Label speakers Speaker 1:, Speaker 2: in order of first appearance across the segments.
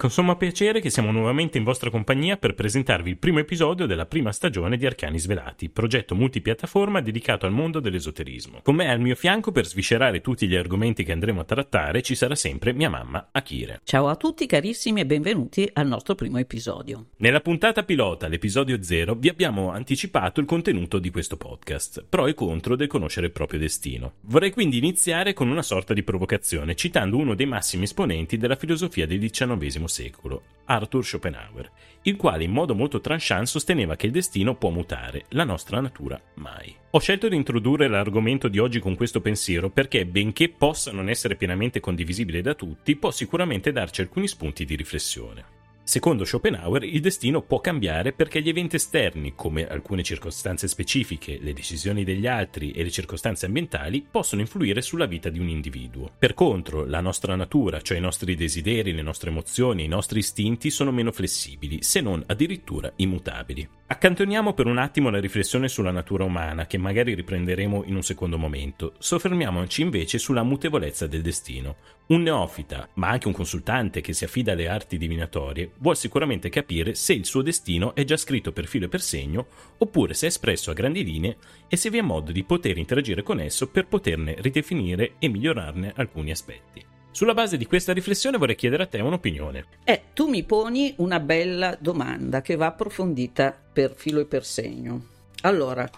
Speaker 1: con sommo piacere che siamo nuovamente in vostra compagnia per presentarvi il primo episodio della prima stagione di Arcani Svelati, progetto multipiattaforma dedicato al mondo dell'esoterismo. Con me al mio fianco per sviscerare tutti gli argomenti che andremo a trattare ci sarà sempre mia mamma Akire.
Speaker 2: Ciao a tutti carissimi e benvenuti al nostro primo episodio.
Speaker 1: Nella puntata pilota, l'episodio 0, vi abbiamo anticipato il contenuto di questo podcast, pro e contro del conoscere il proprio destino. Vorrei quindi iniziare con una sorta di provocazione, citando uno dei massimi esponenti della filosofia del XIX secolo, Arthur Schopenhauer, il quale in modo molto tranchant sosteneva che il destino può mutare, la nostra natura mai. Ho scelto di introdurre l'argomento di oggi con questo pensiero perché, benché possa non essere pienamente condivisibile da tutti, può sicuramente darci alcuni spunti di riflessione. Secondo Schopenhauer, il destino può cambiare perché gli eventi esterni, come alcune circostanze specifiche, le decisioni degli altri e le circostanze ambientali, possono influire sulla vita di un individuo. Per contro, la nostra natura, cioè i nostri desideri, le nostre emozioni, i nostri istinti, sono meno flessibili, se non addirittura immutabili. Accantoniamo per un attimo la riflessione sulla natura umana, che magari riprenderemo in un secondo momento. Soffermiamoci invece sulla mutevolezza del destino. Un neofita, ma anche un consultante che si affida alle arti divinatorie, vuol sicuramente capire se il suo destino è già scritto per filo e per segno, oppure se è espresso a grandi linee e se vi è modo di poter interagire con esso per poterne ridefinire e migliorarne alcuni aspetti. Sulla base di questa riflessione vorrei chiedere a te un'opinione.
Speaker 2: Eh, tu mi poni una bella domanda che va approfondita per filo e per segno. Allora,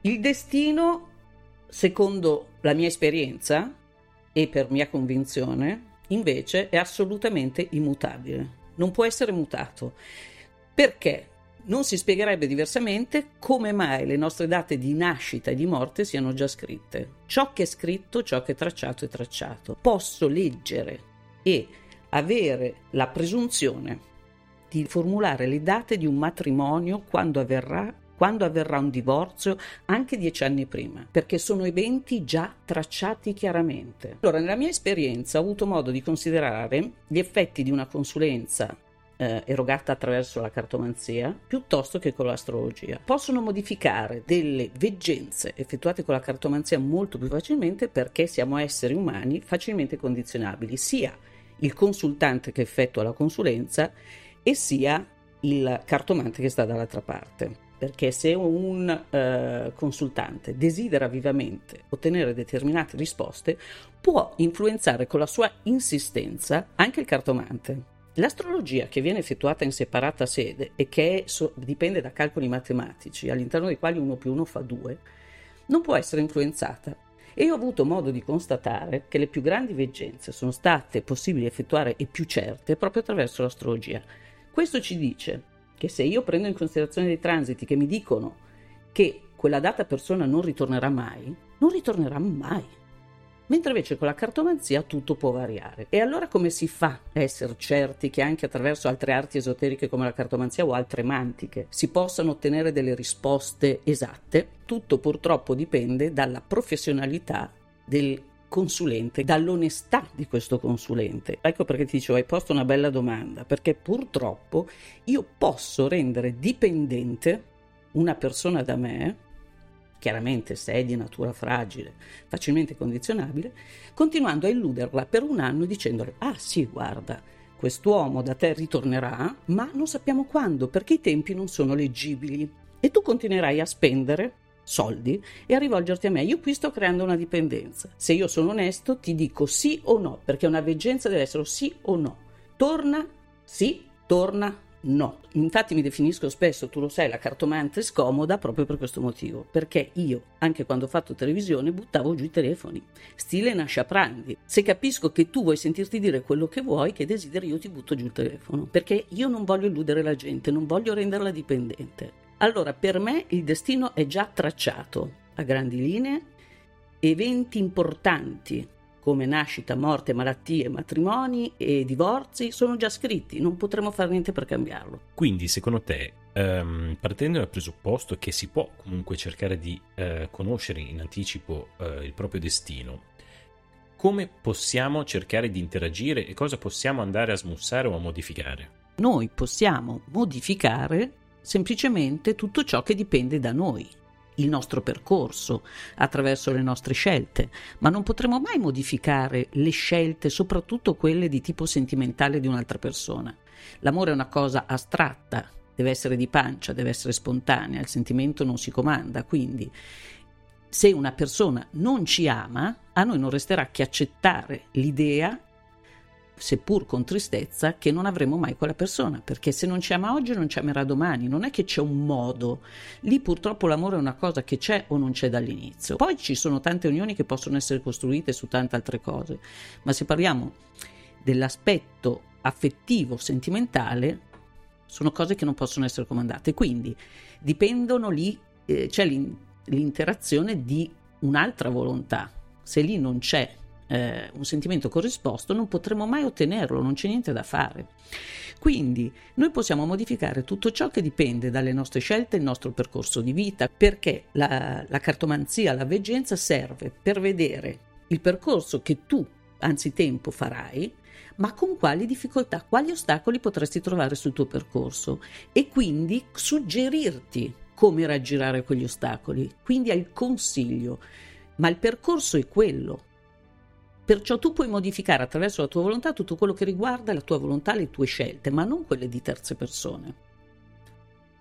Speaker 2: il destino, secondo la mia esperienza e per mia convinzione, invece è assolutamente immutabile. Non può essere mutato. Perché? non si spiegherebbe diversamente come mai le nostre date di nascita e di morte siano già scritte. Ciò che è scritto, ciò che è tracciato è tracciato. Posso leggere e avere la presunzione di formulare le date di un matrimonio quando avverrà quando avverrà un divorzio, anche dieci anni prima, perché sono eventi già tracciati chiaramente. Allora, nella mia esperienza ho avuto modo di considerare gli effetti di una consulenza eh, erogata attraverso la cartomanzia piuttosto che con l'astrologia. Possono modificare delle veggenze effettuate con la cartomanzia molto più facilmente perché siamo esseri umani facilmente condizionabili, sia il consultante che effettua la consulenza e sia il cartomante che sta dall'altra parte. Perché se un eh, consultante desidera vivamente ottenere determinate risposte, può influenzare con la sua insistenza anche il cartomante. L'astrologia che viene effettuata in separata sede e che so, dipende da calcoli matematici, all'interno dei quali 1 più 1 fa 2, non può essere influenzata. E ho avuto modo di constatare che le più grandi veggenze sono state possibili effettuare e più certe proprio attraverso l'astrologia. Questo ci dice che se io prendo in considerazione dei transiti che mi dicono che quella data persona non ritornerà mai, non ritornerà mai mentre invece con la cartomanzia tutto può variare. E allora come si fa a essere certi che anche attraverso altre arti esoteriche come la cartomanzia o altre mantiche si possano ottenere delle risposte esatte? Tutto purtroppo dipende dalla professionalità del consulente, dall'onestà di questo consulente. Ecco perché ti dicevo, hai posto una bella domanda, perché purtroppo io posso rendere dipendente una persona da me chiaramente se è di natura fragile, facilmente condizionabile, continuando a illuderla per un anno dicendole, ah sì, guarda, quest'uomo da te ritornerà, ma non sappiamo quando, perché i tempi non sono leggibili. E tu continuerai a spendere soldi e a rivolgerti a me. Io qui sto creando una dipendenza. Se io sono onesto, ti dico sì o no, perché una veggenza deve essere sì o no. Torna, sì, torna, No, infatti mi definisco spesso, tu lo sai, la cartomante scomoda proprio per questo motivo, perché io, anche quando ho fatto televisione, buttavo giù i telefoni, stile nascia prandi. Se capisco che tu vuoi sentirti dire quello che vuoi, che desideri, io ti butto giù il telefono, perché io non voglio illudere la gente, non voglio renderla dipendente. Allora, per me il destino è già tracciato, a grandi linee, eventi importanti come nascita, morte, malattie, matrimoni e divorzi sono già scritti, non potremo fare niente per cambiarlo.
Speaker 1: Quindi, secondo te, um, partendo dal presupposto che si può comunque cercare di uh, conoscere in anticipo uh, il proprio destino, come possiamo cercare di interagire e cosa possiamo andare a smussare o a modificare?
Speaker 2: Noi possiamo modificare semplicemente tutto ciò che dipende da noi il nostro percorso, attraverso le nostre scelte, ma non potremo mai modificare le scelte, soprattutto quelle di tipo sentimentale di un'altra persona. L'amore è una cosa astratta, deve essere di pancia, deve essere spontanea, il sentimento non si comanda, quindi se una persona non ci ama, a noi non resterà che accettare l'idea seppur con tristezza, che non avremo mai quella persona, perché se non ci ama oggi non ci amerà domani, non è che c'è un modo. Lì purtroppo l'amore è una cosa che c'è o non c'è dall'inizio. Poi ci sono tante unioni che possono essere costruite su tante altre cose, ma se parliamo dell'aspetto affettivo, sentimentale, sono cose che non possono essere comandate, quindi dipendono lì, eh, c'è l'interazione di un'altra volontà. Se lì non c'è eh, un sentimento corrisposto, non potremo mai ottenerlo, non c'è niente da fare. Quindi noi possiamo modificare tutto ciò che dipende dalle nostre scelte, il nostro percorso di vita, perché la, la cartomanzia, la veggenza serve per vedere il percorso che tu anzitempo farai, ma con quali difficoltà, quali ostacoli potresti trovare sul tuo percorso e quindi suggerirti come raggirare quegli ostacoli. Quindi hai il consiglio, ma il percorso è quello. Perciò tu puoi modificare attraverso la tua volontà tutto quello che riguarda la tua volontà, le tue scelte, ma non quelle di terze persone.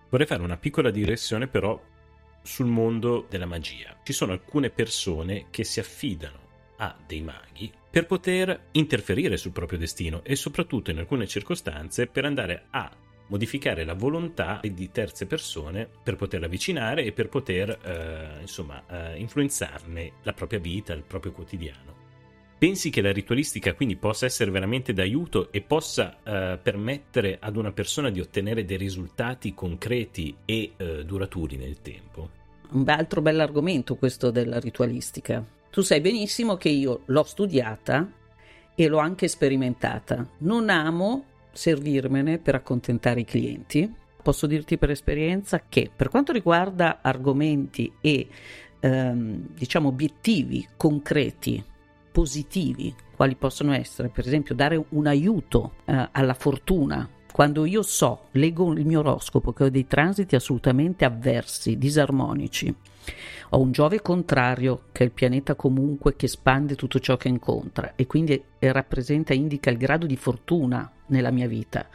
Speaker 1: Vorrei fare una piccola digressione però sul mondo della magia. Ci sono alcune persone che si affidano a dei maghi per poter interferire sul proprio destino e soprattutto in alcune circostanze per andare a modificare la volontà di terze persone per poter avvicinare e per poter eh, insomma eh, influenzarne la propria vita, il proprio quotidiano. Pensi che la ritualistica quindi possa essere veramente d'aiuto e possa eh, permettere ad una persona di ottenere dei risultati concreti e eh, duraturi nel tempo?
Speaker 2: Un altro bell'argomento questo della ritualistica. Tu sai benissimo che io l'ho studiata e l'ho anche sperimentata. Non amo servirmene per accontentare i clienti. Posso dirti per esperienza che per quanto riguarda argomenti e ehm, diciamo obiettivi concreti positivi, quali possono essere, per esempio, dare un aiuto eh, alla fortuna. Quando io so, leggo il mio oroscopo che ho dei transiti assolutamente avversi, disarmonici, ho un Giove contrario, che è il pianeta comunque che espande tutto ciò che incontra e quindi rappresenta, indica il grado di fortuna nella mia vita.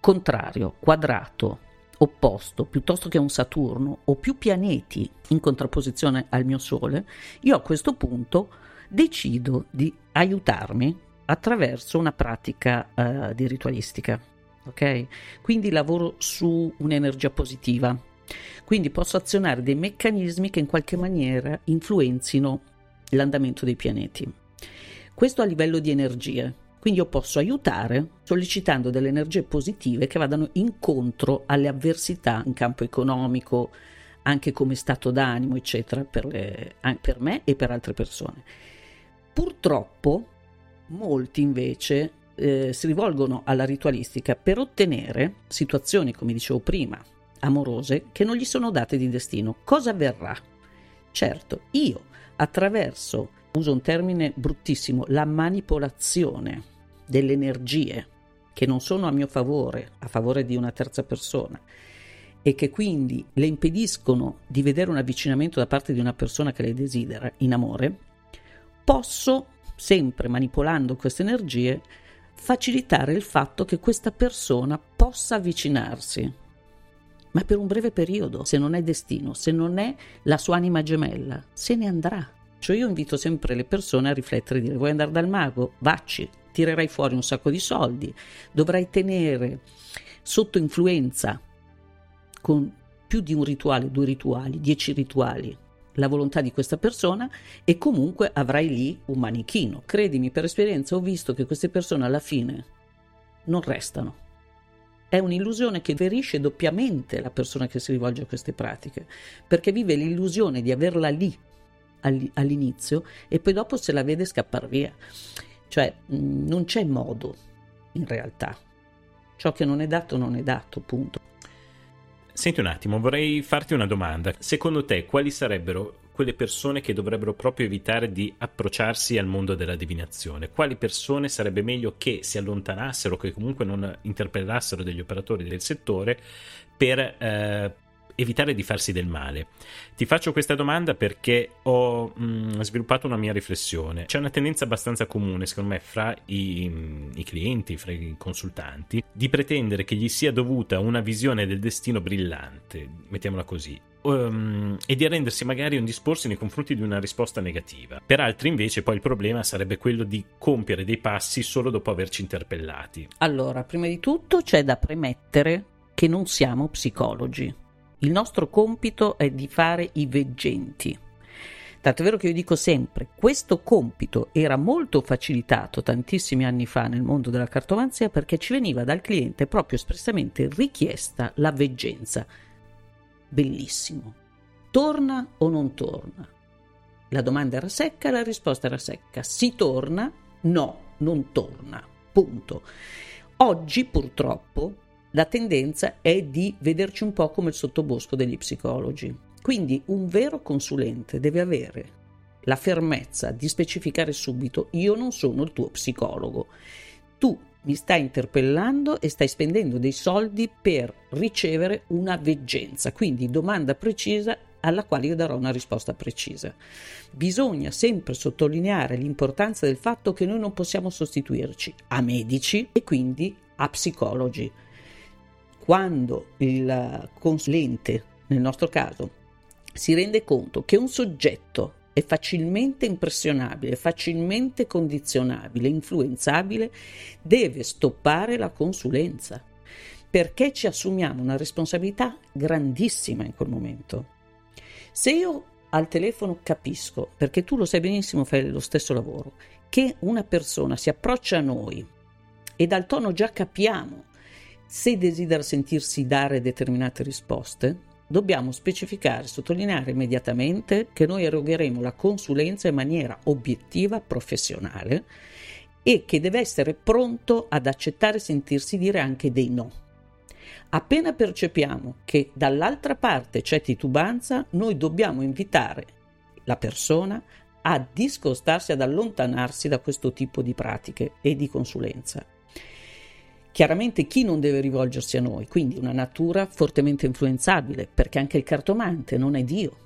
Speaker 2: Contrario, quadrato, opposto, piuttosto che un Saturno o più pianeti in contrapposizione al mio Sole, io a questo punto decido di aiutarmi attraverso una pratica uh, di ritualistica. Ok? Quindi lavoro su un'energia positiva. Quindi posso azionare dei meccanismi che in qualche maniera influenzino l'andamento dei pianeti. Questo a livello di energie. Quindi io posso aiutare sollecitando delle energie positive che vadano incontro alle avversità in campo economico, anche come stato d'animo, eccetera, per, le, per me e per altre persone. Purtroppo molti invece eh, si rivolgono alla ritualistica per ottenere situazioni, come dicevo prima, amorose che non gli sono date di destino. Cosa avverrà? Certo, io attraverso, uso un termine bruttissimo, la manipolazione delle energie che non sono a mio favore, a favore di una terza persona, e che quindi le impediscono di vedere un avvicinamento da parte di una persona che le desidera in amore, posso, sempre manipolando queste energie, facilitare il fatto che questa persona possa avvicinarsi, ma per un breve periodo, se non è destino, se non è la sua anima gemella, se ne andrà. Cioè io invito sempre le persone a riflettere e dire vuoi andare dal mago? Vacci, tirerai fuori un sacco di soldi, dovrai tenere sotto influenza con più di un rituale, due rituali, dieci rituali, la volontà di questa persona e comunque avrai lì un manichino. Credimi, per esperienza ho visto che queste persone alla fine non restano. È un'illusione che ferisce doppiamente la persona che si rivolge a queste pratiche, perché vive l'illusione di averla lì all'inizio e poi dopo se la vede scappare via. Cioè non c'è modo in realtà. Ciò che non è dato non è dato, punto.
Speaker 1: Senti un attimo, vorrei farti una domanda. Secondo te, quali sarebbero quelle persone che dovrebbero proprio evitare di approcciarsi al mondo della divinazione? Quali persone sarebbe meglio che si allontanassero, che comunque non interpellassero degli operatori del settore per eh, evitare di farsi del male. Ti faccio questa domanda perché ho mh, mm, sviluppato una mia riflessione. C'è una tendenza abbastanza comune, secondo me, fra i, mm, i clienti, fra i consultanti, di pretendere che gli sia dovuta una visione del destino brillante, mettiamola così, um, e di arrendersi magari un disporsi nei confronti di una risposta negativa. Per altri invece poi il problema sarebbe quello di compiere dei passi solo dopo averci interpellati.
Speaker 2: Allora, prima di tutto c'è da premettere che non siamo psicologi. Il nostro compito è di fare i veggenti. Tanto è vero che io dico sempre, questo compito era molto facilitato tantissimi anni fa nel mondo della cartomanzia perché ci veniva dal cliente proprio espressamente richiesta la veggenza bellissimo. Torna o non torna? La domanda era secca, la risposta era secca. Si torna? No, non torna. Punto. Oggi purtroppo la tendenza è di vederci un po' come il sottobosco degli psicologi. Quindi un vero consulente deve avere la fermezza di specificare subito io non sono il tuo psicologo. Tu mi stai interpellando e stai spendendo dei soldi per ricevere una veggenza, quindi domanda precisa alla quale io darò una risposta precisa. Bisogna sempre sottolineare l'importanza del fatto che noi non possiamo sostituirci a medici e quindi a psicologi. Quando il consulente, nel nostro caso, si rende conto che un soggetto è facilmente impressionabile, facilmente condizionabile, influenzabile, deve stoppare la consulenza perché ci assumiamo una responsabilità grandissima in quel momento. Se io al telefono capisco, perché tu lo sai benissimo, fai lo stesso lavoro, che una persona si approccia a noi e dal tono già capiamo se desidera sentirsi dare determinate risposte, dobbiamo specificare, sottolineare immediatamente che noi erogheremo la consulenza in maniera obiettiva, professionale e che deve essere pronto ad accettare e sentirsi dire anche dei no. Appena percepiamo che dall'altra parte c'è titubanza, noi dobbiamo invitare la persona a discostarsi, ad allontanarsi da questo tipo di pratiche e di consulenza. Chiaramente chi non deve rivolgersi a noi? Quindi una natura fortemente influenzabile, perché anche il cartomante non è Dio,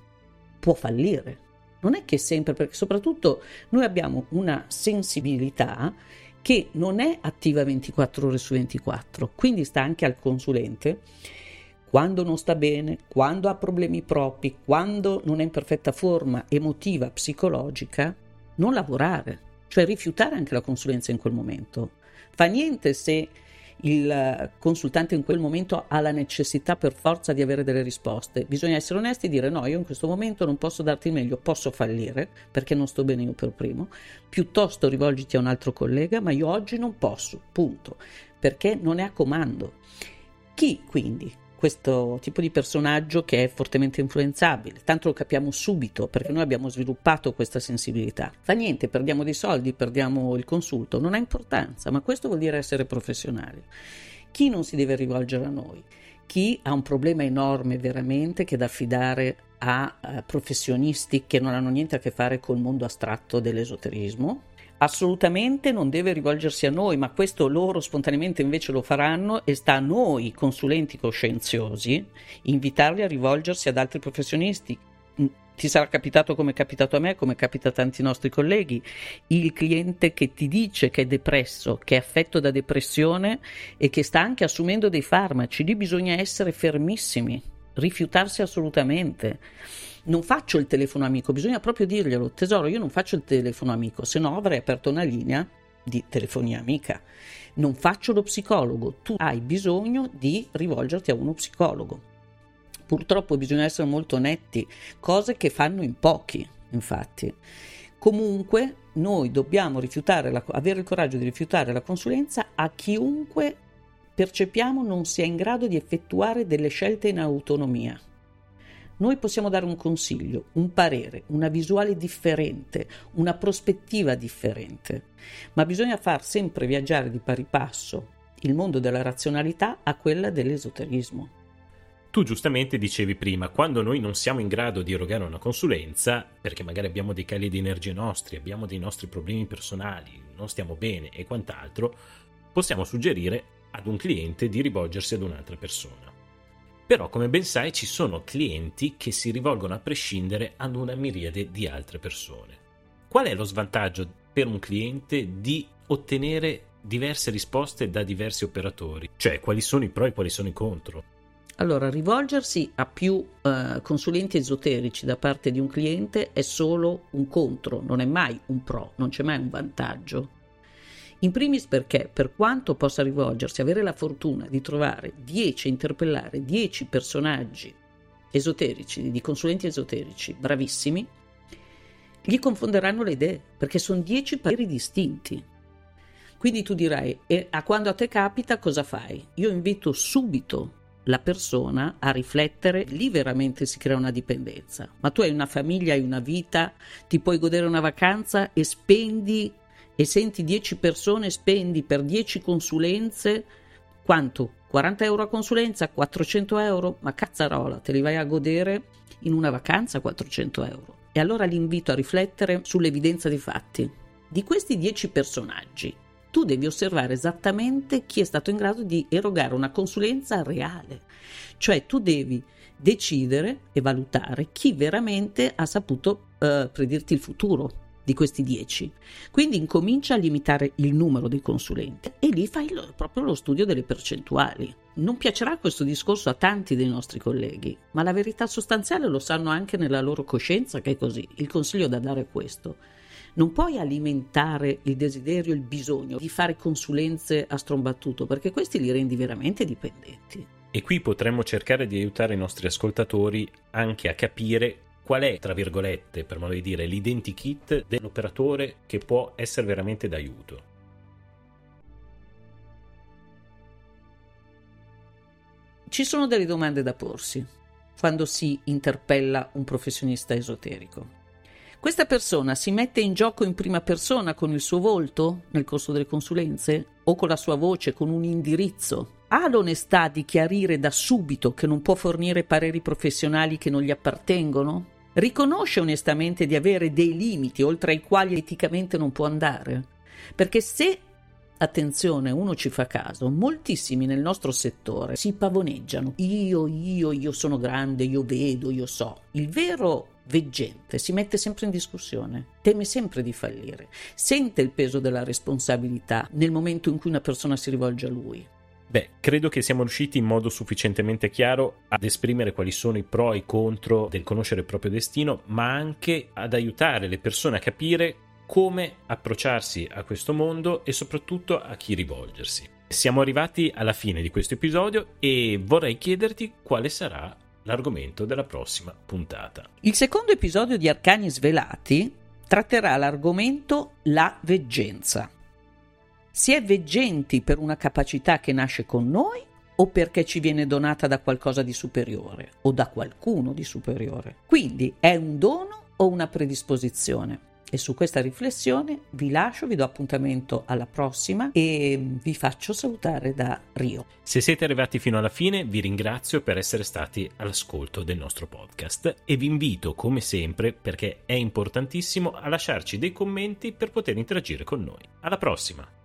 Speaker 2: può fallire. Non è che sempre, perché soprattutto noi abbiamo una sensibilità che non è attiva 24 ore su 24, quindi sta anche al consulente quando non sta bene, quando ha problemi propri, quando non è in perfetta forma emotiva, psicologica, non lavorare, cioè rifiutare anche la consulenza in quel momento. Fa niente se il consultante in quel momento ha la necessità per forza di avere delle risposte. Bisogna essere onesti e dire no, io in questo momento non posso darti il meglio, posso fallire perché non sto bene io per primo, piuttosto rivolgiti a un altro collega, ma io oggi non posso, punto, perché non è a comando. Chi quindi questo tipo di personaggio che è fortemente influenzabile. Tanto lo capiamo subito perché noi abbiamo sviluppato questa sensibilità. Fa niente, perdiamo dei soldi, perdiamo il consulto, non ha importanza, ma questo vuol dire essere professionali. Chi non si deve rivolgere a noi? Chi ha un problema enorme veramente che da affidare a uh, professionisti che non hanno niente a che fare col mondo astratto dell'esoterismo, assolutamente non deve rivolgersi a noi, ma questo loro spontaneamente invece lo faranno e sta a noi, consulenti coscienziosi, invitarli a rivolgersi ad altri professionisti. Mm, ti sarà capitato come è capitato a me, come capita a tanti nostri colleghi, il cliente che ti dice che è depresso, che è affetto da depressione e che sta anche assumendo dei farmaci, lì bisogna essere fermissimi, rifiutarsi assolutamente non faccio il telefono amico, bisogna proprio dirglielo, tesoro, io non faccio il telefono amico, se no avrei aperto una linea di telefonia amica. Non faccio lo psicologo, tu hai bisogno di rivolgerti a uno psicologo. Purtroppo bisogna essere molto netti, cose che fanno in pochi, infatti. Comunque noi dobbiamo rifiutare la, avere il coraggio di rifiutare la consulenza a chiunque percepiamo non sia in grado di effettuare delle scelte in autonomia. Noi possiamo dare un consiglio, un parere, una visuale differente, una prospettiva differente, ma bisogna far sempre viaggiare di pari passo il mondo della razionalità a quella dell'esoterismo.
Speaker 1: Tu giustamente dicevi prima, quando noi non siamo in grado di erogare una consulenza, perché magari abbiamo dei cali di energie nostri, abbiamo dei nostri problemi personali, non stiamo bene e quant'altro, possiamo suggerire ad un cliente di rivolgersi ad un'altra persona. Però, come ben sai, ci sono clienti che si rivolgono a prescindere ad una miriade di altre persone. Qual è lo svantaggio per un cliente di ottenere diverse risposte da diversi operatori? Cioè, quali sono i pro e quali sono i contro?
Speaker 2: Allora, rivolgersi a più uh, consulenti esoterici da parte di un cliente è solo un contro, non è mai un pro, non c'è mai un vantaggio. In primis perché, per quanto possa rivolgersi, avere la fortuna di trovare 10, interpellare 10 personaggi esoterici, di consulenti esoterici bravissimi, gli confonderanno le idee, perché sono 10 pareri distinti. Quindi tu dirai, e a quando a te capita cosa fai? Io invito subito la persona a riflettere, lì veramente si crea una dipendenza. Ma tu hai una famiglia, hai una vita, ti puoi godere una vacanza e spendi e senti 10 persone, spendi per 10 consulenze quanto? 40 euro a consulenza, 400 euro? Ma cazzarola, te li vai a godere in una vacanza 400 euro. E allora l'invito a riflettere sull'evidenza dei fatti. Di questi 10 personaggi, tu devi osservare esattamente chi è stato in grado di erogare una consulenza reale. Cioè tu devi decidere e valutare chi veramente ha saputo uh, predirti il futuro di questi 10. Quindi incomincia a limitare il numero dei consulenti e lì fai lo, proprio lo studio delle percentuali. Non piacerà questo discorso a tanti dei nostri colleghi, ma la verità sostanziale lo sanno anche nella loro coscienza che è così. Il consiglio da dare è questo. Non puoi alimentare il desiderio, il bisogno di fare consulenze a strombattuto, perché questi li rendi veramente dipendenti.
Speaker 1: E qui potremmo cercare di aiutare i nostri ascoltatori anche a capire qual è, tra virgolette, per modo di dire, l'identikit dell'operatore che può essere veramente d'aiuto.
Speaker 2: Ci sono delle domande da porsi quando si interpella un professionista esoterico. Questa persona si mette in gioco in prima persona con il suo volto nel corso delle consulenze o con la sua voce, con un indirizzo? Ha l'onestà di chiarire da subito che non può fornire pareri professionali che non gli appartengono? Riconosce onestamente di avere dei limiti oltre ai quali eticamente non può andare. Perché se, attenzione, uno ci fa caso, moltissimi nel nostro settore si pavoneggiano. Io, io, io sono grande, io vedo, io so. Il vero veggente si mette sempre in discussione, teme sempre di fallire, sente il peso della responsabilità nel momento in cui una persona si rivolge a lui.
Speaker 1: Beh, credo che siamo riusciti in modo sufficientemente chiaro ad esprimere quali sono i pro e i contro del conoscere il proprio destino, ma anche ad aiutare le persone a capire come approcciarsi a questo mondo e soprattutto a chi rivolgersi. Siamo arrivati alla fine di questo episodio e vorrei chiederti quale sarà l'argomento della prossima puntata.
Speaker 2: Il secondo episodio di Arcani Svelati tratterà l'argomento la veggenza. Si è veggenti per una capacità che nasce con noi o perché ci viene donata da qualcosa di superiore o da qualcuno di superiore. Quindi è un dono o una predisposizione? E su questa riflessione vi lascio, vi do appuntamento alla prossima e vi faccio salutare da Rio.
Speaker 1: Se siete arrivati fino alla fine vi ringrazio per essere stati all'ascolto del nostro podcast e vi invito come sempre, perché è importantissimo, a lasciarci dei commenti per poter interagire con noi. Alla prossima!